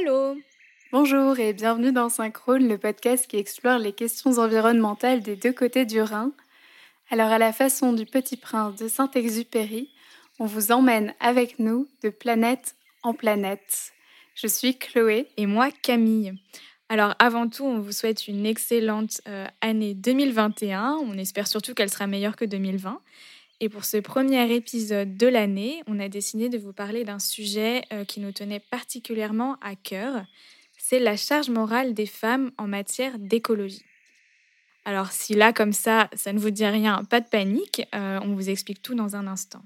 Allô Bonjour et bienvenue dans Synchrone, le podcast qui explore les questions environnementales des deux côtés du Rhin. Alors à la façon du Petit Prince de Saint-Exupéry, on vous emmène avec nous de planète en planète. Je suis Chloé. Et moi Camille. Alors avant tout, on vous souhaite une excellente euh, année 2021. On espère surtout qu'elle sera meilleure que 2020. Et pour ce premier épisode de l'année, on a décidé de vous parler d'un sujet euh, qui nous tenait particulièrement à cœur. C'est la charge morale des femmes en matière d'écologie. Alors si là, comme ça, ça ne vous dit rien, pas de panique, euh, on vous explique tout dans un instant.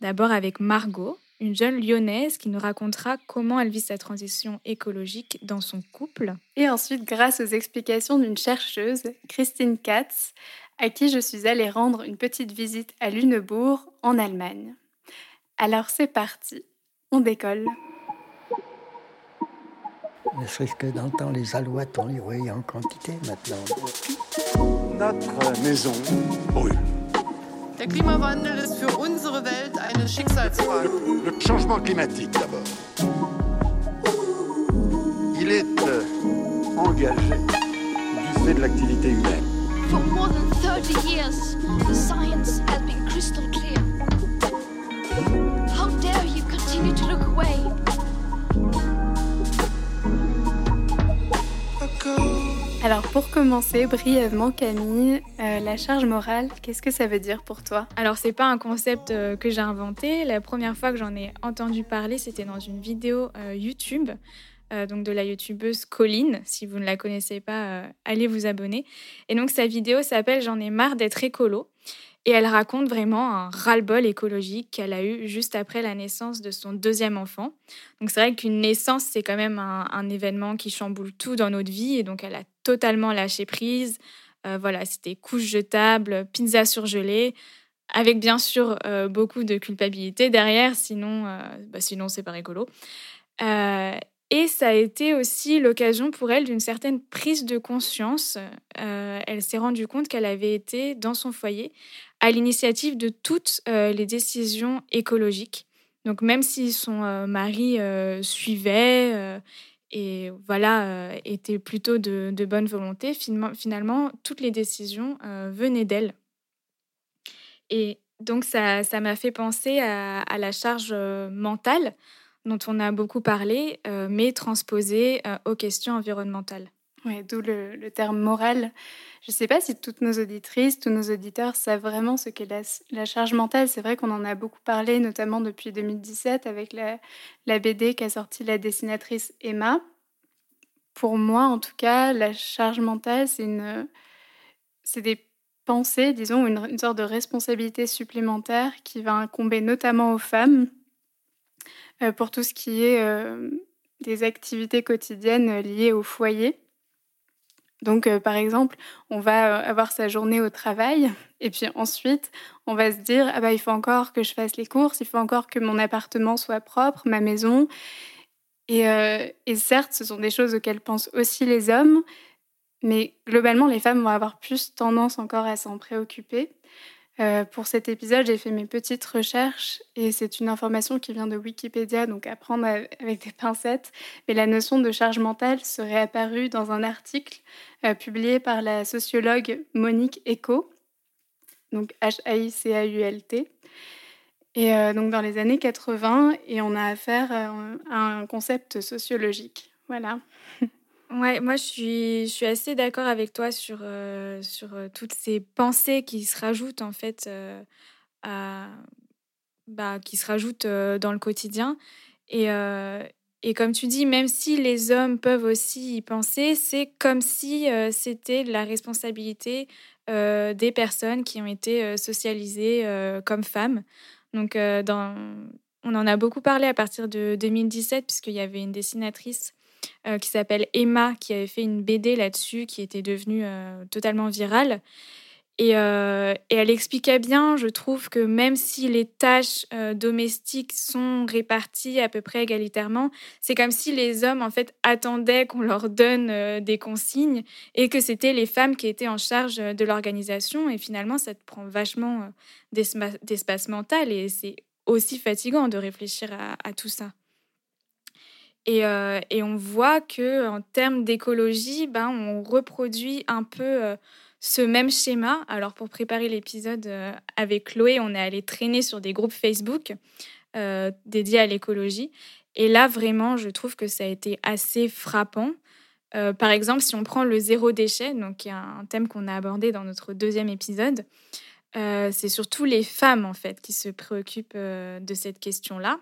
D'abord avec Margot, une jeune lyonnaise qui nous racontera comment elle vit sa transition écologique dans son couple. Et ensuite, grâce aux explications d'une chercheuse, Christine Katz, à qui je suis allée rendre une petite visite à Lüneburg, en Allemagne. Alors c'est parti, on décolle. Ne serait-ce que dans le temps, les alouettes, on les voyait en quantité maintenant. Notre maison brûle. Der Klimawandel ist für unsere Welt eine Schicksalsfrage. Le changement climatique d'abord. Il est euh, engagé du fait de l'activité humaine. For more than 30 years, the science has been crystal clear. Alors pour commencer, brièvement Camille, euh, la charge morale, qu'est-ce que ça veut dire pour toi? Alors c'est pas un concept euh, que j'ai inventé. La première fois que j'en ai entendu parler, c'était dans une vidéo euh, YouTube, donc de la youtubeuse Colline. Si vous ne la connaissez pas, allez vous abonner. Et donc sa vidéo s'appelle J'en ai marre d'être écolo. Et elle raconte vraiment un ras-le-bol écologique qu'elle a eu juste après la naissance de son deuxième enfant. Donc c'est vrai qu'une naissance, c'est quand même un, événement qui chamboule tout dans notre vie. Et donc elle a totalement lâché prise. Euh, voilà, c'était couches jetables, pizza surgelée, avec bien sûr euh, beaucoup de culpabilité derrière, sinon, euh, bah, sinon c'est pas rigolo. Et ça a été aussi l'occasion pour elle d'une certaine prise de conscience. elle s'est rendue compte qu'elle avait été dans son foyer à l'initiative de toutes les décisions écologiques. Donc même si son mari suivait et voilà, euh, était plutôt de, de, bonne volonté. Finalement, toutes les décisions euh, venaient d'elle. Et donc, ça, ça m'a fait penser à, à, la charge euh, mentale dont on a beaucoup parlé, mais transposée aux questions environnementales. Oui, d'où le, terme moral. Je ne sais pas si toutes nos auditrices, tous nos auditeurs savent vraiment ce qu'est la, charge mentale. C'est vrai qu'on en a beaucoup parlé, notamment depuis 2017 avec la, BD qu'a sorti la dessinatrice Emma. Pour moi, en tout cas, la charge mentale, c'est des pensées, disons, une, sorte de responsabilité supplémentaire qui va incomber notamment aux femmes euh, pour tout ce qui est euh, des activités quotidiennes liées au foyer. Donc, euh, par exemple, on va euh, avoir sa journée au travail et puis ensuite, on va se dire, ah bah, il faut encore que je fasse les courses, il faut encore que mon appartement soit propre, ma maison. Et, euh, et certes, ce sont des choses auxquelles pensent aussi les hommes, mais globalement, les femmes vont avoir plus tendance encore à s'en préoccuper. Euh, pour cet épisode, j'ai fait mes petites recherches et c'est une information qui vient de Wikipédia, donc à prendre avec des pincettes. Mais la notion de charge mentale serait apparue dans un article euh, publié par la sociologue Monique Eco, donc H-A-I-C-A-U-L-T. Et euh, donc dans les années 80, et on a affaire à un concept sociologique. Voilà. Ouais, moi je suis, je suis assez d'accord avec toi sur, euh, sur euh, toutes ces pensées qui se rajoutent en fait euh, à, bah, qui se rajoutent dans le quotidien. Et, et comme tu dis, même si les hommes peuvent aussi y penser, c'est comme si c'était la responsabilité des personnes qui ont été socialisées comme femmes. Donc dans, on en a beaucoup parlé à partir de 2017 puisqu'il y avait une dessinatrice euh, qui s'appelle Emma, qui avait fait une BD là-dessus, qui était devenue euh, totalement virale. Et, euh, et, elle expliquait bien, je trouve, que même si les tâches domestiques sont réparties à peu près égalitairement, c'est comme si les hommes, en fait, attendaient qu'on leur donne des consignes et que c'était les femmes qui étaient en charge de l'organisation. Et finalement, ça te prend vachement d'espace mental et c'est aussi fatigant de réfléchir à tout ça. Et, et, on voit que en termes d'écologie, ben, on reproduit un peu ce même schéma. Alors pour préparer l'épisode avec Chloé, on est allé traîner sur des groupes Facebook dédiés à l'écologie. Et là, vraiment, je trouve que ça a été assez frappant. Euh, par exemple, si on prend le zéro déchet, donc qui est un thème qu'on a abordé dans notre deuxième épisode, euh, c'est surtout les femmes en fait qui se préoccupent euh, de cette question-là.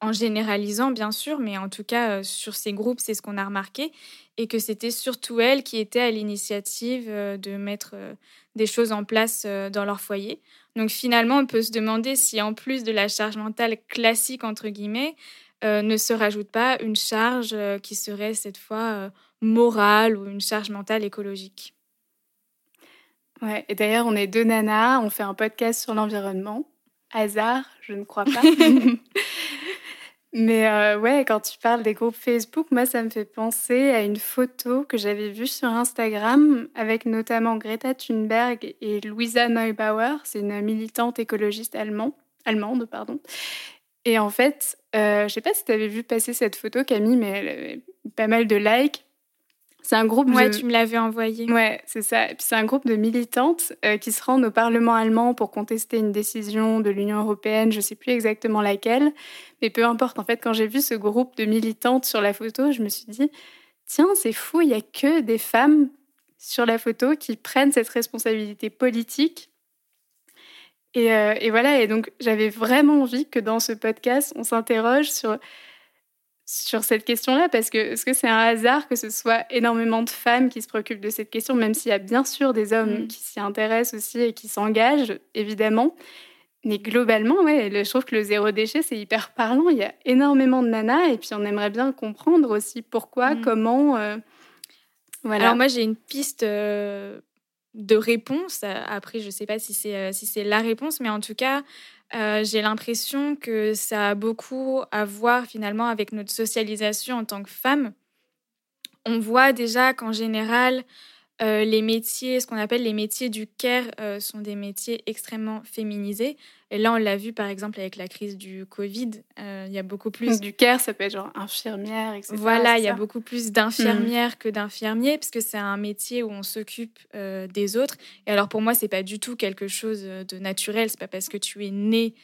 En généralisant, bien sûr, mais en tout cas, sur ces groupes, c'est ce qu'on a remarqué, et que c'était surtout elles qui étaient à l'initiative de mettre des choses en place dans leur foyer. Donc finalement, on peut se demander si en plus de la charge mentale classique, entre guillemets, euh, ne se rajoute pas une charge euh, qui serait cette fois euh, morale ou une charge mentale écologique. Ouais, et d'ailleurs, on est deux nanas, on fait un podcast sur l'environnement. Hasard, je ne crois pas. Mais ouais, quand tu parles des groupes Facebook, moi, ça me fait penser à une photo que j'avais vue sur Instagram avec notamment Greta Thunberg et Luisa Neubauer. C'est une militante écologiste allemand, allemande. Pardon. Et en fait, euh, je sais pas si tu avais vu passer cette photo, Camille, mais elle avait pas mal de likes. C'est un groupe ouais, tu me l'avais envoyé. Ouais, c'est ça. Et puis c'est un groupe de militantes euh, qui se rendent au Parlement allemand pour contester une décision de l'Union européenne, je sais plus exactement laquelle, mais peu importe. En fait, quand j'ai vu ce groupe de militantes sur la photo, je me suis dit, tiens, c'est fou, il y a que des femmes sur la photo qui prennent cette responsabilité politique euh, et, voilà, et donc j'avais vraiment envie que dans ce podcast, on s'interroge sur, sur cette question-là, parce que est-ce que c'est un hasard que ce soit énormément de femmes qui se préoccupent de cette question, même s'il y a bien sûr des hommes mm. qui s'y intéressent aussi et qui s'engagent, évidemment. Mais globalement, ouais, je trouve que le zéro déchet, c'est hyper parlant. Il y a énormément de nanas, et puis on aimerait bien comprendre aussi pourquoi, mm. comment. Euh, voilà. Alors moi, j'ai une piste euh, de réponse. Après, je ne sais pas si c'est euh, si c'est la réponse, mais en tout cas, euh, j'ai l'impression que ça a beaucoup à voir finalement avec notre socialisation en tant que femme. On voit déjà qu'en général, euh, les métiers, ce qu'on appelle les métiers du care, euh, sont des métiers extrêmement féminisés. Et là, on l'a vu par exemple avec la crise du Covid. Euh, il y a beaucoup plus. Du care, ça peut être genre infirmière, etc. Voilà, il y a beaucoup plus d'infirmières que d'infirmiers, parce que c'est un métier où on s'occupe des autres. Et alors pour moi, c'est pas du tout quelque chose de naturel. C'est pas parce que tu es né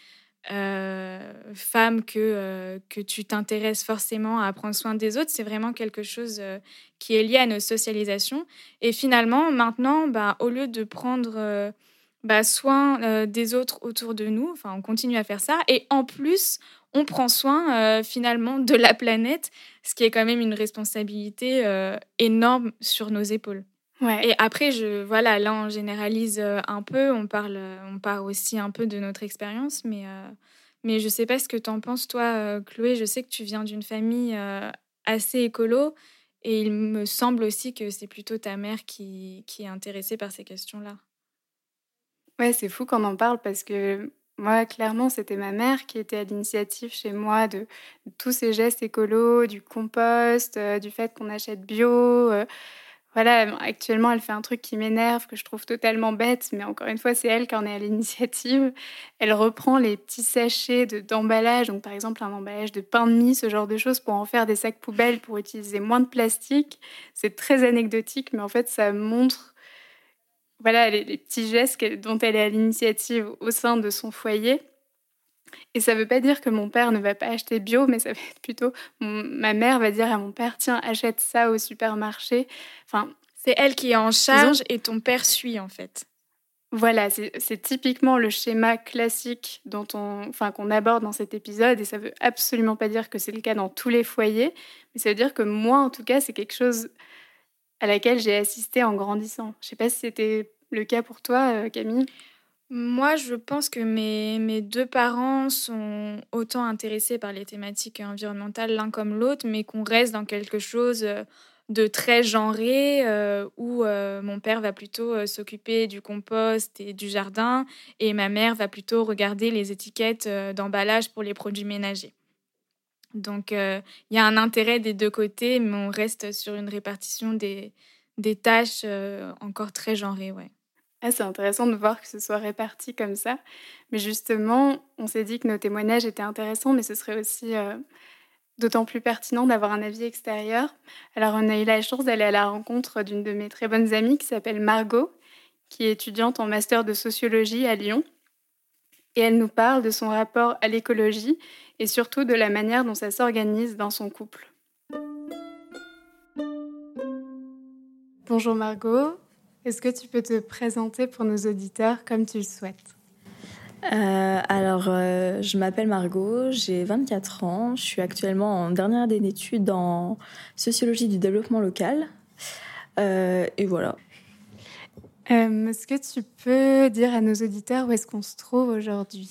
femme que, euh, que tu t'intéresses forcément à prendre soin des autres. C'est vraiment quelque chose euh, qui est lié à nos socialisations. Et finalement, maintenant, bah, au lieu de prendre bah, soin des autres autour de nous, on continue à faire ça. Et en plus, on prend soin finalement de la planète, ce qui est quand même une responsabilité énorme sur nos épaules. Et après, je, voilà, là, on généralise euh, un peu, on parle, euh, on parle aussi un peu de notre expérience, mais, euh, mais je ne sais pas ce que tu en penses, toi, Chloé. Je sais que tu viens d'une famille assez écolo, et il me semble aussi que c'est plutôt ta mère qui, qui est intéressée par ces questions-là. Ouais, c'est fou qu'on en parle parce que moi, clairement, c'était ma mère qui était à l'initiative chez moi de, tous ces gestes écolos, du compost, du fait qu'on achète bio voilà, actuellement, elle fait un truc qui m'énerve, que je trouve totalement bête, mais encore une fois, c'est elle qui en est à l'initiative. Elle reprend les petits sachets d'emballage, donc par exemple un emballage de pain de mie, ce genre de choses, pour en faire des sacs poubelles, pour utiliser moins de plastique. C'est très anecdotique, mais en fait, ça montre voilà, les, petits gestes dont elle est à l'initiative au sein de son foyer. Et ça ne veut pas dire que mon père ne va pas acheter bio, mais ça va être plutôt ma mère va dire à mon père tiens achète ça au supermarché. Enfin, c'est elle qui est en charge et ton père suit en fait. Voilà, c'est typiquement le schéma classique dont on, enfin, qu'on aborde dans cet épisode, et ça veut absolument pas dire que c'est le cas dans tous les foyers, mais ça veut dire que moi, en tout cas, c'est quelque chose à laquelle j'ai assisté en grandissant. Je sais pas si c'était le cas pour toi, euh, Camille. Moi, je pense que mes, deux parents sont autant intéressés par les thématiques environnementales l'un comme l'autre, mais qu'on reste dans quelque chose euh, de très genré, euh, où euh, mon père va plutôt s'occuper du compost et du jardin, et ma mère va plutôt regarder les étiquettes d'emballage pour les produits ménagers. Donc, il y a un intérêt des deux côtés, mais on reste sur une répartition des, tâches encore très genrées, ouais. C'est intéressant de voir que ce soit réparti comme ça. Mais justement, on s'est dit que nos témoignages étaient intéressants, mais ce serait aussi euh, d'autant plus pertinent d'avoir un avis extérieur. Alors, on a eu la chance d'aller à la rencontre d'une de mes très bonnes amies qui s'appelle Margot, qui est étudiante en master de sociologie à Lyon. Et elle nous parle de son rapport à l'écologie et surtout de la manière dont ça s'organise dans son couple. Bonjour Margot, est-ce que tu peux te présenter pour nos auditeurs comme tu le souhaites? Euh, alors, euh, je m'appelle Margot, j'ai 24 ans, je suis actuellement en dernière année d'études en sociologie du développement local. Euh, et voilà. est-ce que tu peux dire à nos auditeurs où est-ce qu'on se trouve aujourd'hui?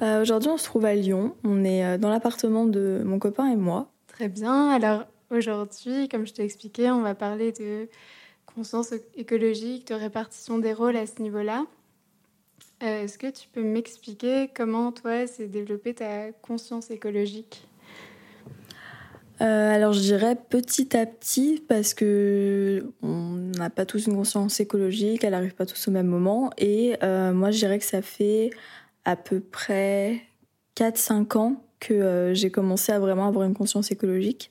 Aujourd'hui, on se trouve à Lyon. On est dans l'appartement de mon copain et moi. Très bien. Alors, aujourd'hui, comme je t'ai expliqué, on va parler de conscience écologique, de répartition des rôles à ce niveau-là. Euh, est-ce que tu peux m'expliquer comment toi s'est développée ta conscience écologique? Euh, alors je dirais petit à petit parce que on n'a pas tous une conscience écologique, elle n'arrive pas tous au même moment. Et euh, moi je dirais que ça fait à peu près 4-5 ans que j'ai commencé à vraiment avoir une conscience écologique.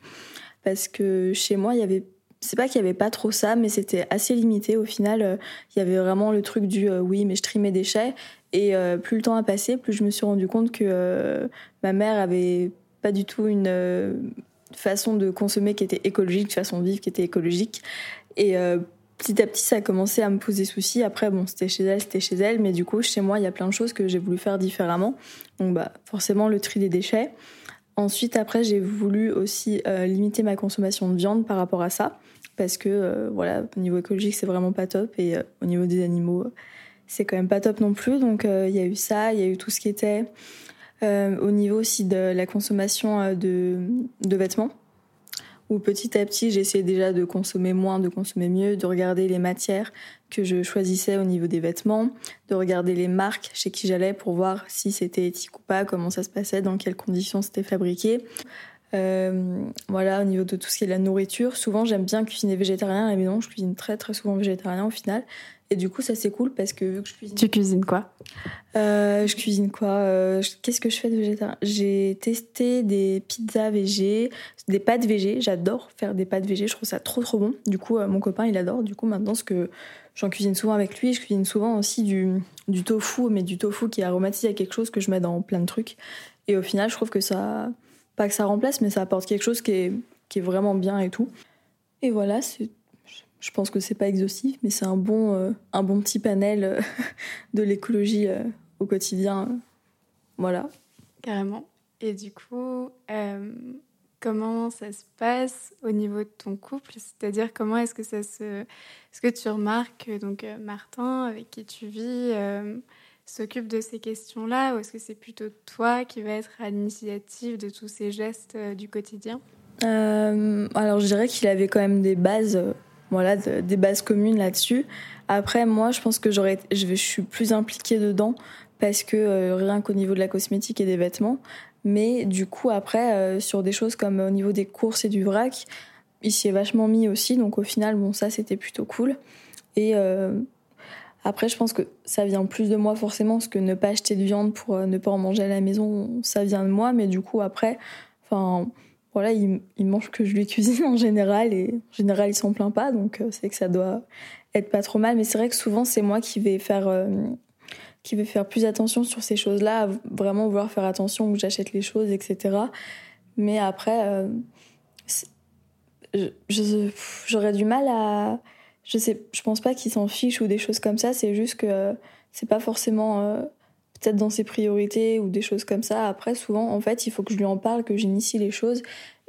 Parce que chez moi il y avait c'est pas qu'il y avait pas trop ça, mais c'était assez limité. Au final, euh, il y avait vraiment le truc du euh, oui, mais je trie mes déchets. Et euh, plus le temps a passé, plus je me suis rendu compte que ma mère avait pas du tout une façon de consommer qui était écologique, une façon de vivre qui était écologique. Et petit à petit, ça a commencé à me poser soucis. Après, bon, c'était chez elle, c'était chez elle, mais du coup, chez moi, il y a plein de choses que j'ai voulu faire différemment. Donc, bah, forcément, le tri des déchets. Ensuite, après, j'ai voulu aussi limiter ma consommation de viande par rapport à ça. Parce que euh, voilà, au niveau écologique, c'est vraiment pas top. Et euh, au niveau des animaux, c'est quand même pas top non plus. Donc euh, il y a eu ça, il y a eu tout ce qui était au niveau aussi de la consommation de vêtements où petit à petit j'essayais déjà de consommer moins, de consommer mieux, de regarder les matières que je choisissais au niveau des vêtements, de regarder les marques chez qui j'allais pour voir si c'était éthique ou pas, comment ça se passait, dans quelles conditions c'était fabriqué. Euh, voilà, au niveau de tout ce qui est la nourriture, souvent j'aime bien cuisiner végétarien mais non je cuisine très très souvent végétarien au final. Et du coup, ça c'est cool parce que vu que je cuisine. Tu cuisines quoi? Euh, Je cuisine quoi? Euh, Qu'est-ce que je fais de végétarien J'ai testé des pizzas végé, des pâtes végé. J'adore faire des pâtes végé. Je trouve ça trop trop bon. Du coup, mon copain il adore. Du coup, maintenant, ce que j'en cuisine souvent avec lui, je cuisine souvent aussi du, du tofu, mais du tofu qui est aromatisé à quelque chose que je mets dans plein de trucs. Et au final, je trouve que ça pas que ça remplace, mais ça apporte quelque chose qui est, qui est vraiment bien et tout. Et voilà, je pense que c'est pas exhaustif, mais c'est un bon, euh, un bon petit panel euh, de l'écologie euh, au quotidien. Voilà. Carrément. Et du coup, comment ça se passe au niveau de ton couple? C'est-à-dire comment est-ce que ça se, est-ce que tu remarques donc Martin avec qui tu vis s'occupe de ces questions-là? Ou est-ce que c'est plutôt toi qui vas être à l'initiative de tous ces gestes du quotidien? Euh, Alors je dirais qu'il avait quand même des bases, euh, voilà, des bases communes là-dessus. Après moi je pense que j'aurais, je, suis plus impliquée dedans parce que rien qu'au niveau de la cosmétique et des vêtements. Mais du coup après sur des choses comme au niveau des courses et du vrac, il s'y est vachement mis aussi. Donc au final bon ça c'était plutôt cool. Et après, je pense que ça vient plus de moi forcément, parce que ne pas acheter de viande pour euh, ne pas en manger à la maison, ça vient de moi. Mais du coup, après, enfin, voilà, il, mange que je lui cuisine en général, et en général, il s'en plaint pas, donc euh, c'est que ça doit être pas trop mal. Mais c'est vrai que souvent, c'est moi qui vais faire, euh, qui vais faire plus attention sur ces choses-là, vraiment vouloir faire attention où j'achète les choses, etc. Mais après, j'aurais du mal à je sais, je pense pas qu'il s'en fiche ou des choses comme ça. C'est juste que c'est pas forcément euh, peut-être dans ses priorités ou des choses comme ça. Après, souvent, en fait, il faut que je lui en parle, que j'initie les choses.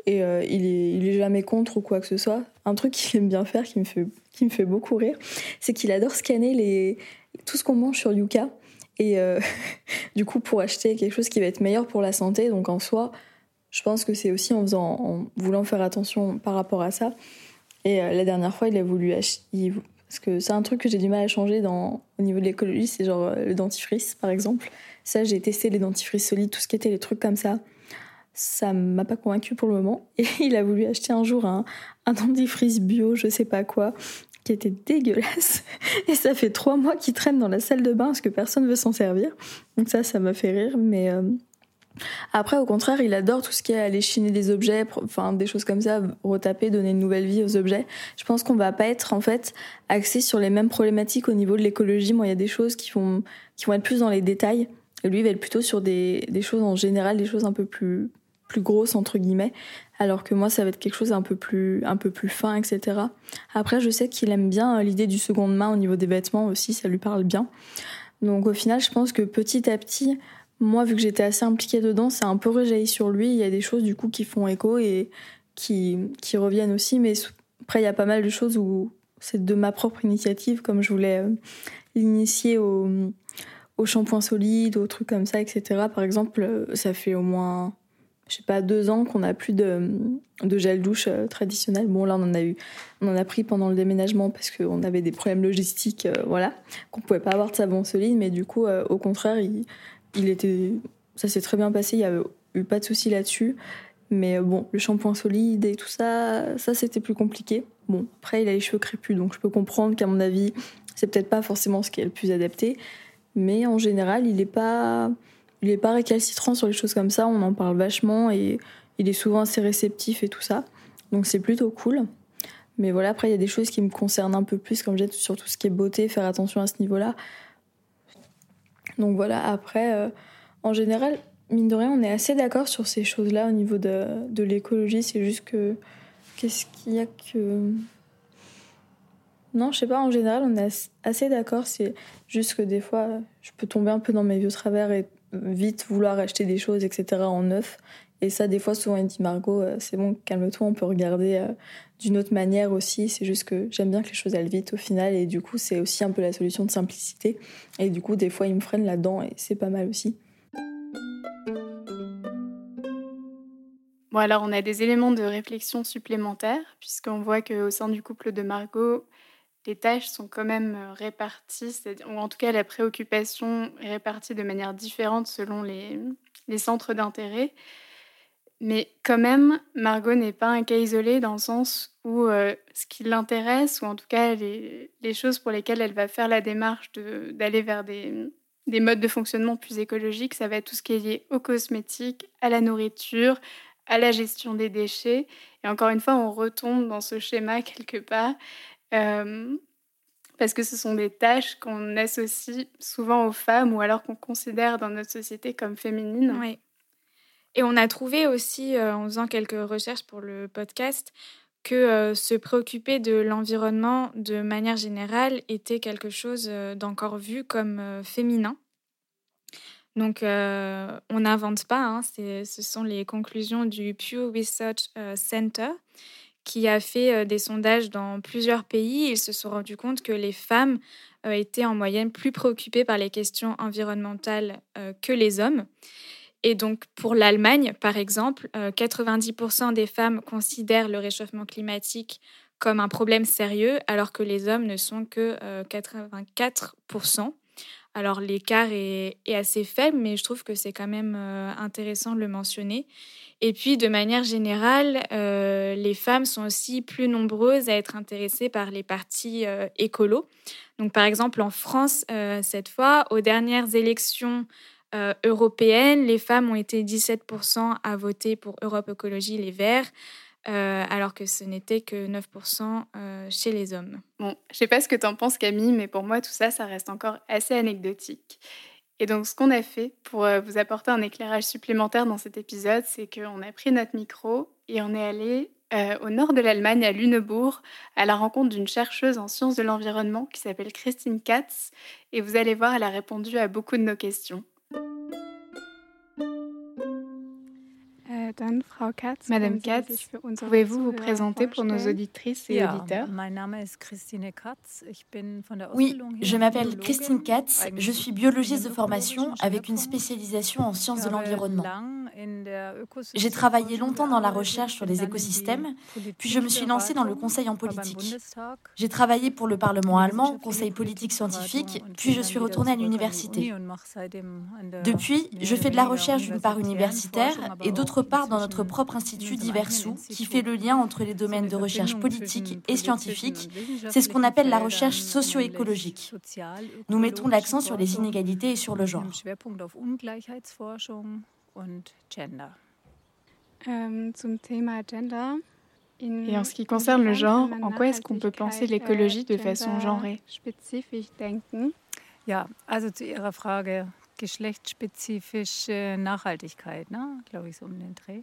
Et euh, il, est, il est jamais contre ou quoi que ce soit. Un truc qu'il aime bien faire, qui me fait, qui me fait beaucoup rire, c'est qu'il adore scanner les, tout ce qu'on mange sur Yuka. Et euh, du coup, pour acheter quelque chose qui va être meilleur pour la santé. Donc en soi, je pense que c'est aussi en, faisant, en voulant faire attention par rapport à ça. Et euh, la dernière fois, il a voulu acheter. Parce que c'est un truc que j'ai du mal à changer dans, au niveau de l'écologie, c'est genre euh, le dentifrice, par exemple. Ça, j'ai testé les dentifrices solides, tout ce qui était les trucs comme ça. Ça m'a pas convaincu pour le moment. Et il a voulu acheter un jour un, un dentifrice bio, je sais pas quoi, qui était dégueulasse. Et ça fait trois mois qu'il traîne dans la salle de bain parce que personne veut s'en servir. Donc ça, ça m'a fait rire. Mais, euh, Après, au contraire, il adore tout ce qui est aller chiner des objets, enfin des choses comme ça, retaper, donner une nouvelle vie aux objets. Je pense qu'on va pas être en fait axé sur les mêmes problématiques au niveau de l'écologie. Moi, il y a des choses qui vont qui vont être plus dans les détails. Et lui, il va être plutôt sur des, choses en général, des choses un peu plus plus grosses entre guillemets, alors que moi, ça va être quelque chose un peu plus un peu plus fin, etc. Après, je sais qu'il aime bien euh, l'idée du seconde main au niveau des vêtements aussi, ça lui parle bien. Donc au final, je pense que petit à petit, moi, vu que j'étais assez impliquée dedans, c'est un peu rejailli sur lui. Il y a des choses du coup qui font écho et qui, qui reviennent aussi. Mais après, il y a pas mal de choses où c'est de ma propre initiative, comme je voulais euh, l'initier au, au shampoing solide, aux trucs comme ça, etc. Par exemple, euh, ça fait au moins, je sais pas, deux ans qu'on n'a plus de, de gel douche euh, traditionnel. Bon, là, on en a eu, on en a pris pendant le déménagement parce qu'on avait des problèmes logistiques, voilà, qu'on pouvait pas avoir de savon solide. Mais du coup, au contraire, il il était, ça s'est très bien passé, il y avait eu pas de souci là-dessus. Mais euh, bon, le shampoing solide et tout ça, ça c'était plus compliqué. Bon, après il a les cheveux crépus, donc je peux comprendre qu'à mon avis, c'est peut-être pas forcément ce qui est le plus adapté. Mais en général, il est pas, il est pas récalcitrant sur les choses comme ça. On en parle vachement et il est souvent assez réceptif et tout ça. Donc c'est plutôt cool. Mais voilà, après il y a des choses qui me concernent un peu plus, comme j'ai sur tout ce qui est beauté, faire attention à ce niveau-là. Donc voilà, après, euh, en général, mine de rien, on est assez d'accord sur ces choses-là au niveau de, de l'écologie. C'est juste que. Qu'est-ce qu'il y a que. Non, je sais pas, en général, on est assez d'accord. C'est juste que des fois, je peux tomber un peu dans mes vieux travers et vite vouloir acheter des choses, etc., en neuf. Et ça, des fois, souvent, il dit Margot, euh, c'est bon, calme-toi, on peut regarder euh, d'une autre manière aussi. C'est juste que j'aime bien que les choses aillent vite au final. Et du coup, c'est aussi un peu la solution de simplicité. Et du coup, des fois, il me freine là-dedans et c'est pas mal aussi. Bon, alors, on a des éléments de réflexion supplémentaires, puisqu'on voit qu'au sein du couple de Margot, les tâches sont quand même euh, réparties, ou en tout cas, la préoccupation est répartie de manière différente selon les centres d'intérêt. Mais quand même, Margot n'est pas un cas isolé dans le sens où euh, ce qui l'intéresse, ou en tout cas les, choses pour lesquelles elle va faire la démarche d'aller vers des, des, modes de fonctionnement plus écologiques, ça va être tout ce qui est lié aux cosmétiques, à la nourriture, à la gestion des déchets. Et encore une fois, on retombe dans ce schéma quelque part. Euh, parce que ce sont des tâches qu'on associe souvent aux femmes ou alors qu'on considère dans notre société comme féminines. Oui. Et on a trouvé aussi, euh, en faisant quelques recherches pour le podcast, que euh, se préoccuper de l'environnement de manière générale était quelque chose euh, d'encore vu comme féminin. Donc, on n'invente pas, hein, ce sont les conclusions du Pew Research Center qui a fait des sondages dans plusieurs pays. Ils se sont rendus compte que les femmes étaient en moyenne plus préoccupées par les questions environnementales que les hommes. Et donc, pour l'Allemagne, par exemple, 90% euh, des femmes considèrent le réchauffement climatique comme un problème sérieux, alors que les hommes ne sont que 84%. Euh, alors, l'écart est, assez faible, mais je trouve que c'est quand même euh, intéressant de le mentionner. Et puis, de manière générale, les femmes sont aussi plus nombreuses à être intéressées par les partis écolos. Donc, par exemple, en France, cette fois, aux dernières élections euh, européenne, les femmes ont été 17% à voter pour Europe Écologie Les Verts, euh, alors que ce n'était que 9% euh, chez les hommes. Bon, je sais pas ce que tu en penses Camille, mais pour moi tout ça, ça reste encore assez anecdotique. Et donc ce qu'on a fait pour vous apporter un éclairage supplémentaire dans cet épisode, c'est qu'on a pris notre micro et on est allé au nord de l'Allemagne, à Lüneburg, à la rencontre d'une chercheuse en sciences de l'environnement qui s'appelle Christine Katz. Et vous allez voir, elle a répondu à beaucoup de nos questions. Madame Katz, pouvez-vous vous présenter pour nos auditrices et auditeurs? Oui, je m'appelle Christine Katz, je suis biologiste de formation avec une spécialisation en sciences de l'environnement. J'ai travaillé longtemps dans la recherche sur les écosystèmes, puis je me suis lancée dans le conseil en politique. J'ai travaillé pour le Parlement allemand, conseil politique scientifique, puis je suis retournée à l'université. Depuis, je fais de la recherche d'une part universitaire et d'autre part dans notre propre institut Diversou, qui fait le lien entre les domaines de recherche politique et scientifique. C'est ce qu'on appelle la recherche socio-écologique. Nous mettons l'accent sur les inégalités et sur le genre. Gender. Et en ce qui concerne le genre, en quoi est-ce qu'on peut penser l'écologie de façon genrée? Ja, also zu Ihrer Frage geschlechtsspezifische Nachhaltigkeit, ne? glaube ich, so um den Dreh.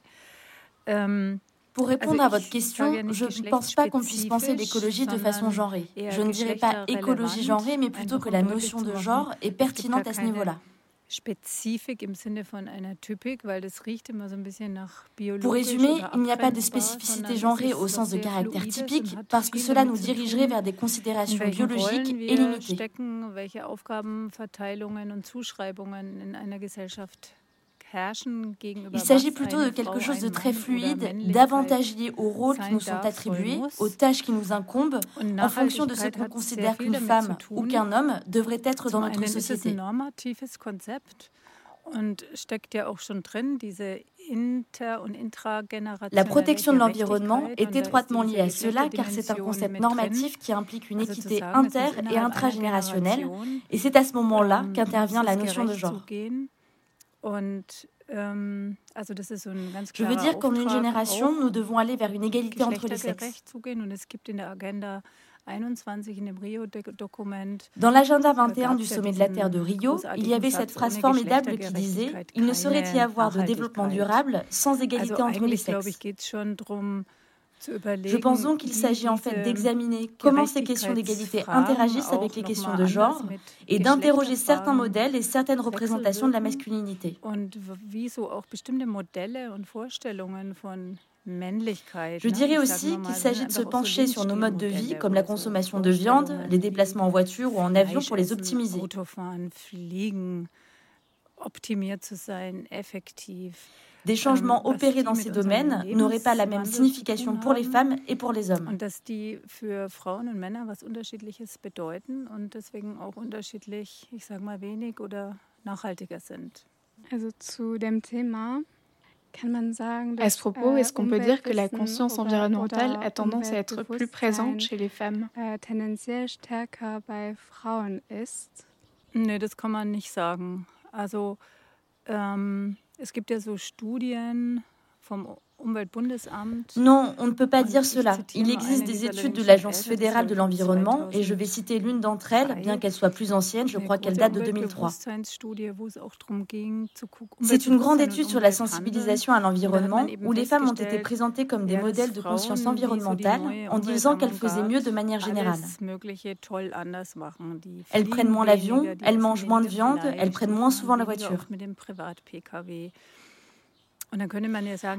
Ähm, Pour répondre à votre question, je ne pense pas qu'on puisse penser l'écologie de façon genrée. Je ne dirais pas écologie genrée, mais plutôt que la notion de genre est pertinente à ce niveau-là. Pour résumer, il n'y a pas de spécificité genrée au sens de caractère typique parce que cela nous dirigerait vers des considérations biologiques et limitées. Il s'agit plutôt de quelque chose de très fluide, davantage lié aux rôles qui nous sont attribués, aux tâches qui nous incombent, en fonction de ce qu'on considère qu'une femme ou qu'un homme devrait être dans notre société. La protection de l'environnement est étroitement liée à cela car c'est un concept normatif qui implique une équité inter- et intragénérationnelle et c'est à ce moment-là qu'intervient la notion de genre. Ähm, Je veux dire qu'en une génération, nous devons aller vers une égalité entre les sexes. Dans l'agenda 21 du sommet de la Terre de Rio, il y avait cette phrase formidable qui disait ⁇ Il ne saurait y avoir de développement durable sans égalité entre les sexes ⁇ je pense donc qu'il s'agit en fait d'examiner comment ces questions d'égalité interagissent avec les questions de genre et d'interroger certains modèles et certaines représentations de la masculinité. Je dirais aussi qu'il s'agit de se pencher sur nos modes de vie, comme la consommation de viande, les déplacements en voiture ou en avion pour les optimiser. Des changements ähm, opérés dans ces domaines n'auraient pas la même signification pour les femmes et pour les hommes. À ce propos, äh, est-ce qu'on peut dire que la conscience environnementale a tendance à être plus présente chez les femmes? äh, Nee, das kann man nicht sagen. Also, ähm, Es gibt ja so Studien vom Non, on ne peut pas dire cela. Il existe des études de l'Agence fédérale de l'environnement et je vais citer l'une d'entre elles, bien qu'elle soit plus ancienne, je crois qu'elle date de 2003. C'est une grande étude sur la sensibilisation à l'environnement où les femmes ont été présentées comme des modèles de conscience environnementale en disant qu'elles faisaient mieux de manière générale. Elles prennent moins l'avion, elles mangent moins de viande, elles prennent moins souvent la voiture.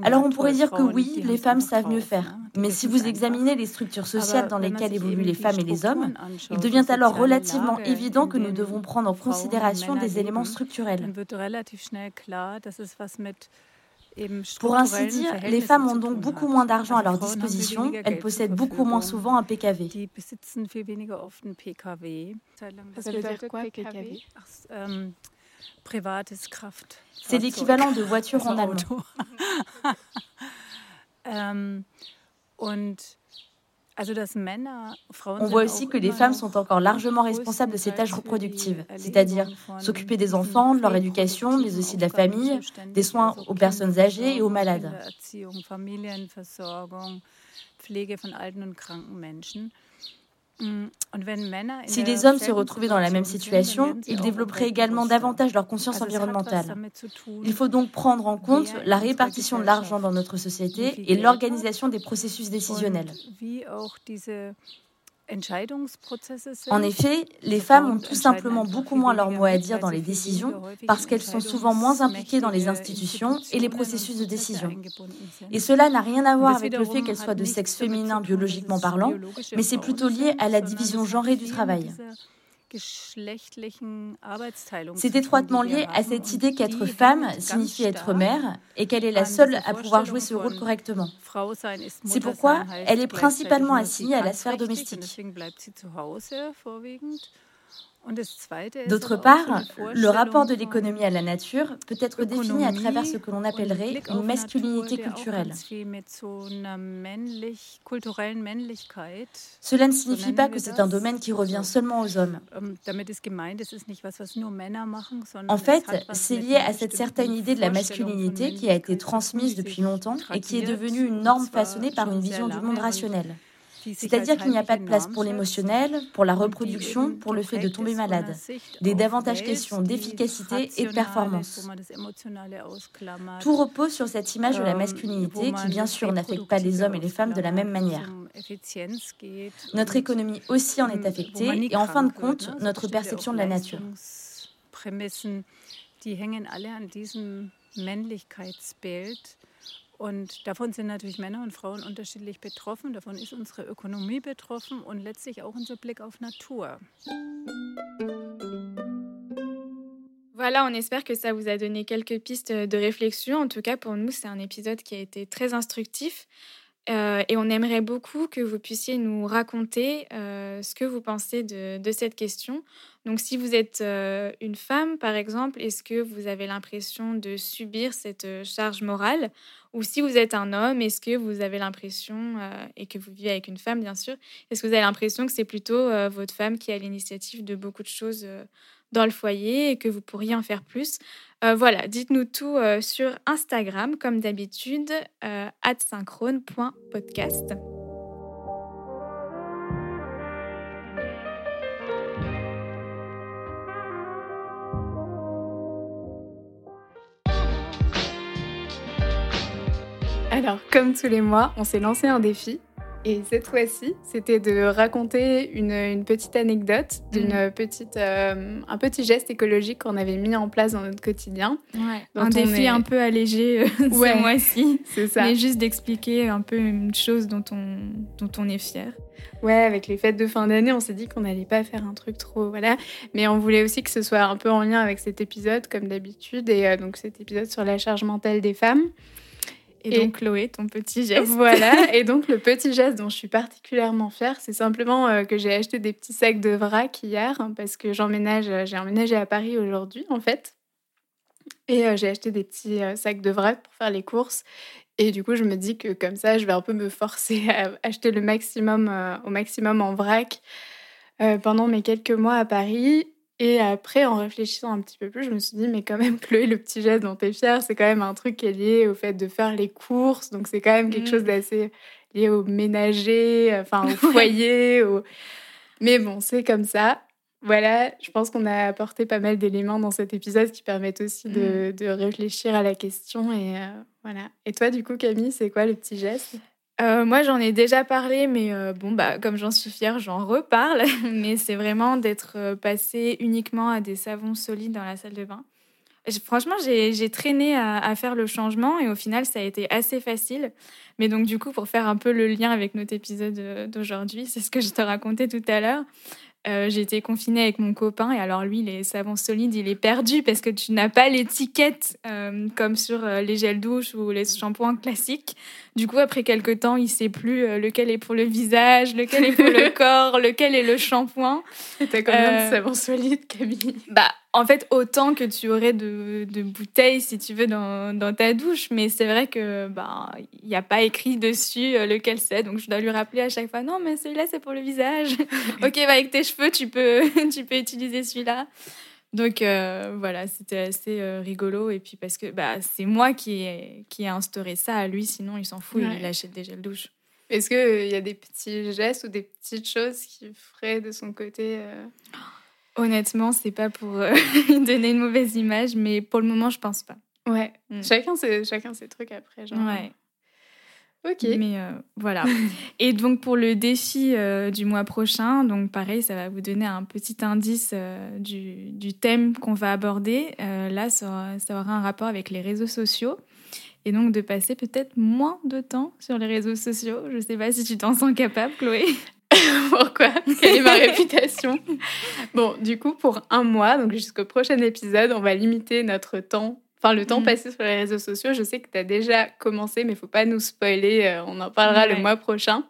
Alors on pourrait dire que oui, les femmes savent mieux faire. Mais si vous examinez les structures sociales dans lesquelles évoluent les femmes et les hommes, il devient alors relativement évident que nous devons prendre en considération des éléments structurels. Pour ainsi dire, les femmes ont donc beaucoup moins d'argent à leur disposition, elles possèdent beaucoup moins souvent un PKV. Ça veut dire quoi, PKV c'est l'équivalent de voiture en allemand. Ähm, On voit aussi que les femmes sont encore largement responsables de ces tâches reproductives, c'est-à-dire s'occuper des enfants, de leur éducation, mais aussi de la famille, des soins aux personnes âgées et aux malades. Mm. Si les hommes se retrouvaient dans la même situation, ils développeraient également davantage leur conscience environnementale. Il faut donc prendre en compte la répartition de l'argent dans notre société et l'organisation des processus décisionnels. En effet, les femmes ont tout simplement beaucoup moins leur mot à dire dans les décisions parce qu'elles sont souvent moins impliquées dans les institutions et les processus de décision. Et cela n'a rien à voir avec le fait qu'elles soient de sexe féminin biologiquement parlant, mais c'est plutôt lié à la division genrée du travail. C'est étroitement lié à cette idée qu'être femme signifie être mère et qu'elle est la seule à pouvoir jouer ce rôle correctement. C'est pourquoi elle est principalement assignée à la sphère domestique. D'autre part, le rapport de l'économie à la nature peut être défini à travers ce que l'on appellerait une masculinité culturelle. Cela ne signifie pas que c'est un domaine qui revient seulement aux hommes. En fait, c'est lié à cette certaine idée de la masculinité qui a été transmise depuis longtemps et qui est devenue une norme façonnée par une vision du monde rationnel. C'est-à-dire qu'il n'y a pas de place pour l'émotionnel, pour la reproduction, pour le fait de tomber malade. Des davantage questions d'efficacité et de performance. Tout repose sur cette image de la masculinité qui, bien sûr, n'affecte pas les hommes et les femmes de la même manière. Notre économie aussi en est affectée et, en fin de compte, notre perception de la nature. Und davon sind natürlich Männer und Frauen unterschiedlich betroffen. Davon ist unsere Ökonomie betroffen und letztlich auch unser Blick auf Natur. Voilà, on espère que ça vous a donné quelques pistes de réflexion. En tout cas, pour nous, c'est un épisode qui a été très instructif. Euh, et on aimerait beaucoup que vous puissiez nous raconter euh, ce que vous pensez de, cette question. Donc si vous êtes euh, une femme, par exemple, est-ce que vous avez l'impression de subir cette charge morale? Ou si vous êtes un homme, est-ce que vous avez l'impression, et que vous vivez avec une femme, bien sûr, est-ce que vous avez l'impression que c'est plutôt votre femme qui a l'initiative de beaucoup de choses dans le foyer et que vous pourriez en faire plus. Euh, voilà, dites-nous tout euh, sur Instagram, comme d'habitude, euh, synchrone.podcast. Alors, comme tous les mois, on s'est lancé un défi et cette fois-ci, c'était de raconter une, petite anecdote d'une mhm. petite, euh, un petit geste écologique qu'on avait mis en place dans notre quotidien. Un défi un peu allégé euh, ce mois-ci. C'est ça. Mais juste d'expliquer un peu une chose dont on, dont on est fier. Ouais, avec les fêtes de fin d'année, on s'est dit qu'on n'allait pas faire un truc trop, voilà. Mais on voulait aussi que ce soit un peu en lien avec cet épisode, comme d'habitude, et euh, donc cet épisode sur la charge mentale des femmes. Et, donc, Chloé, ton petit geste. Voilà. et donc, le petit geste dont je suis particulièrement fière, c'est simplement euh, que j'ai acheté des petits sacs de vrac hier, hein, parce que j'emménage, euh, j'ai emménagé à Paris aujourd'hui, en fait. Et euh, j'ai acheté des petits sacs de vrac pour faire les courses. Et du coup, je me dis que comme ça, je vais un peu me forcer à acheter le maximum, au maximum en vrac pendant mes quelques mois à Paris. Et après, en réfléchissant un petit peu plus, je me suis dit, mais quand même, Chloé, le petit geste dont tu es fière, c'est quand même un truc qui est lié au fait de faire les courses. Donc, c'est quand même quelque chose mmh. d'assez lié au ménager, enfin, au foyer. Mais bon, c'est comme ça. Voilà, je pense qu'on a apporté pas mal d'éléments dans cet épisode qui permettent aussi de, mmh. réfléchir à la question. Et euh, voilà. Et toi, du coup, Camille, c'est quoi le petit geste? Euh, moi, j'en ai déjà parlé, mais euh, bon, bah, comme j'en suis fière, j'en reparle. mais c'est vraiment d'être euh, passé uniquement à des savons solides dans la salle de bain. franchement, j'ai traîné à, à, faire le changement et au final, ça a été assez facile. Mais donc, du coup, pour faire un peu le lien avec notre épisode d'aujourd'hui, c'est ce que je te racontais tout à l'heure. Euh, j'ai été confinée avec mon copain et alors lui, les savons solides, il est perdu parce que tu n'as pas l'étiquette euh, comme sur euh, les gels douche ou les shampoings classiques. Du coup, après quelques temps, il sait plus lequel est pour le visage, lequel est pour le corps, lequel est le shampoing. T'as combien de savons solides, Camille? Bah, en fait, autant que tu aurais de, de bouteilles, si tu veux, dans, dans ta douche. Mais c'est vrai que bah il n'y a pas écrit dessus euh, lequel c'est. Donc, je dois lui rappeler à chaque fois, non, mais celui-là, c'est pour le visage. ok, bah, avec tes cheveux, tu peux, tu peux utiliser celui-là. Donc, euh, voilà, c'était assez euh, rigolo. Et puis, parce que bah, c'est moi qui ai, qui ai instauré ça à lui. Sinon, il s'en fout, il achète des gels douche. Est-ce qu'il y a des petits gestes ou des petites choses qu'il ferait de son côté Honnêtement, c'est pas pour euh, donner une mauvaise image, mais pour le moment, je pense pas. Ouais. Mm. Chacun, ses, chacun ses trucs après. Genre. Ouais. Ok. Mais euh, voilà. Et donc pour le défi euh, du mois prochain, donc pareil, ça va vous donner un petit indice du, du, thème qu'on va aborder. là, ça aura, ça aura, un rapport avec les réseaux sociaux. Et donc de passer peut-être moins de temps sur les réseaux sociaux. Je sais pas si tu t'en sens capable, Chloé. Pourquoi? Quelle est ma réputation? Bon, du coup, pour un mois, donc jusqu'au prochain épisode, on va limiter notre temps Enfin, le temps Mhm. passé sur les réseaux sociaux, je sais que tu as déjà commencé, mais il faut pas nous spoiler. euh, on en parlera le mois prochain.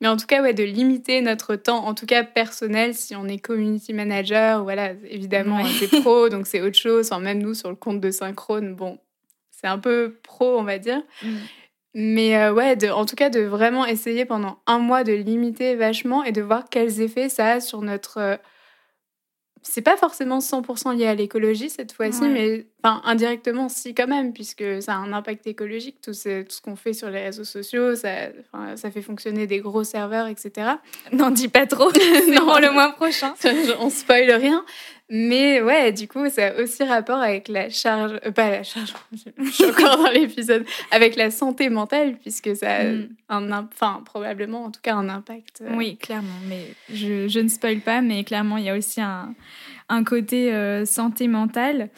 Mais en tout cas, ouais, de limiter notre temps, en tout cas personnel, si on est community manager, voilà, évidemment, Ouais. c'est pro, donc c'est autre chose. Enfin, même nous, sur le compte de Synchrone, bon, c'est un peu pro, on va dire. Mm. Mais euh, ouais, de, en tout cas, de vraiment essayer pendant un mois de limiter vachement et de voir quels effets ça a sur notre. euh, c'est pas forcément 100% lié à l'écologie cette fois-ci, Ouais. mais enfin, indirectement, si quand même, puisque ça a un impact écologique, tout ce, tout ce qu'on fait sur les réseaux sociaux, ça, enfin, ça fait fonctionner des gros serveurs, etc. N'en dis pas trop. Non. le mois prochain. On spoil rien. Mais ouais, du coup, ça a aussi rapport avec la charge, euh, pas la charge, je suis encore dans l'épisode, avec la santé mentale, puisque ça a Mm. un, enfin, probablement, en tout cas, un impact. euh, Oui, clairement. Mais je, je ne spoil pas, mais clairement, il y a aussi un, un côté euh, santé mentale.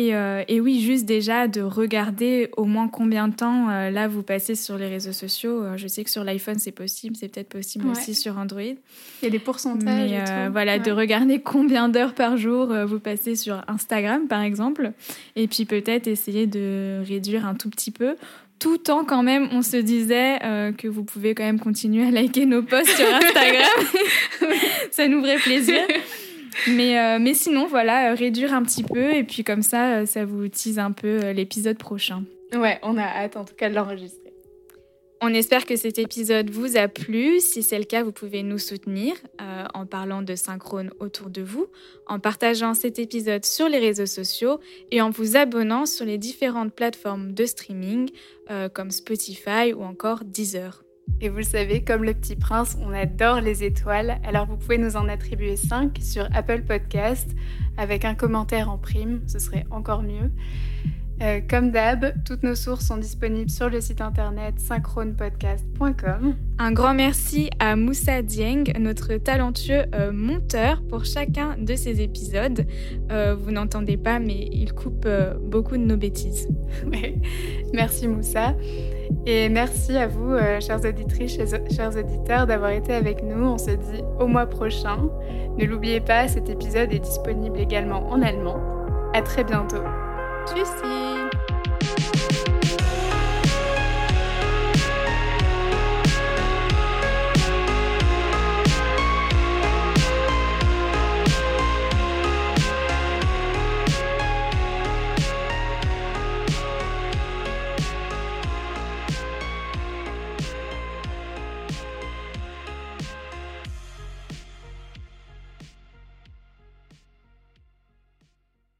Et, euh, et oui, juste déjà de regarder au moins combien de temps euh, là vous passez sur les réseaux sociaux. Euh, je sais que sur l'iPhone c'est possible, c'est peut-être possible Ouais. aussi sur Android. Il y a des pourcentages. Mais et tout. voilà, de regarder combien d'heures par jour vous passez sur Instagram par exemple. Et puis peut-être essayer de réduire un tout petit peu. Tout en quand même, on se disait euh, que vous pouvez quand même continuer à liker nos posts sur Instagram. ça nous ferait plaisir. Mais, euh, mais sinon, voilà, euh, réduire un petit peu. Et puis comme ça, euh, ça vous tease un peu l'épisode prochain. Ouais, on a hâte en tout cas de l'enregistrer. On espère que cet épisode vous a plu. Si c'est le cas, vous pouvez nous soutenir euh, en parlant de synchrone autour de vous, en partageant cet épisode sur les réseaux sociaux et en vous abonnant sur les différentes plateformes de streaming euh, comme Spotify ou encore Deezer. Et vous le savez, comme le petit prince, on adore les étoiles. Alors vous pouvez nous en attribuer 5 sur Apple Podcast avec un commentaire en prime, ce serait encore mieux. Euh, comme d'hab, toutes nos sources sont disponibles sur le site internet synchronepodcast.com. Un grand merci à Moussa Dieng, notre talentueux euh, monteur, pour chacun de ces épisodes. Euh, vous n'entendez pas, mais il coupe beaucoup de nos bêtises. Ouais. Merci Moussa. Et merci à vous, euh, chères auditrices, chers, auditeurs, d'avoir été avec nous. On se dit au mois prochain. Ne l'oubliez pas, cet épisode est disponible également en allemand. À très bientôt. Tschüssi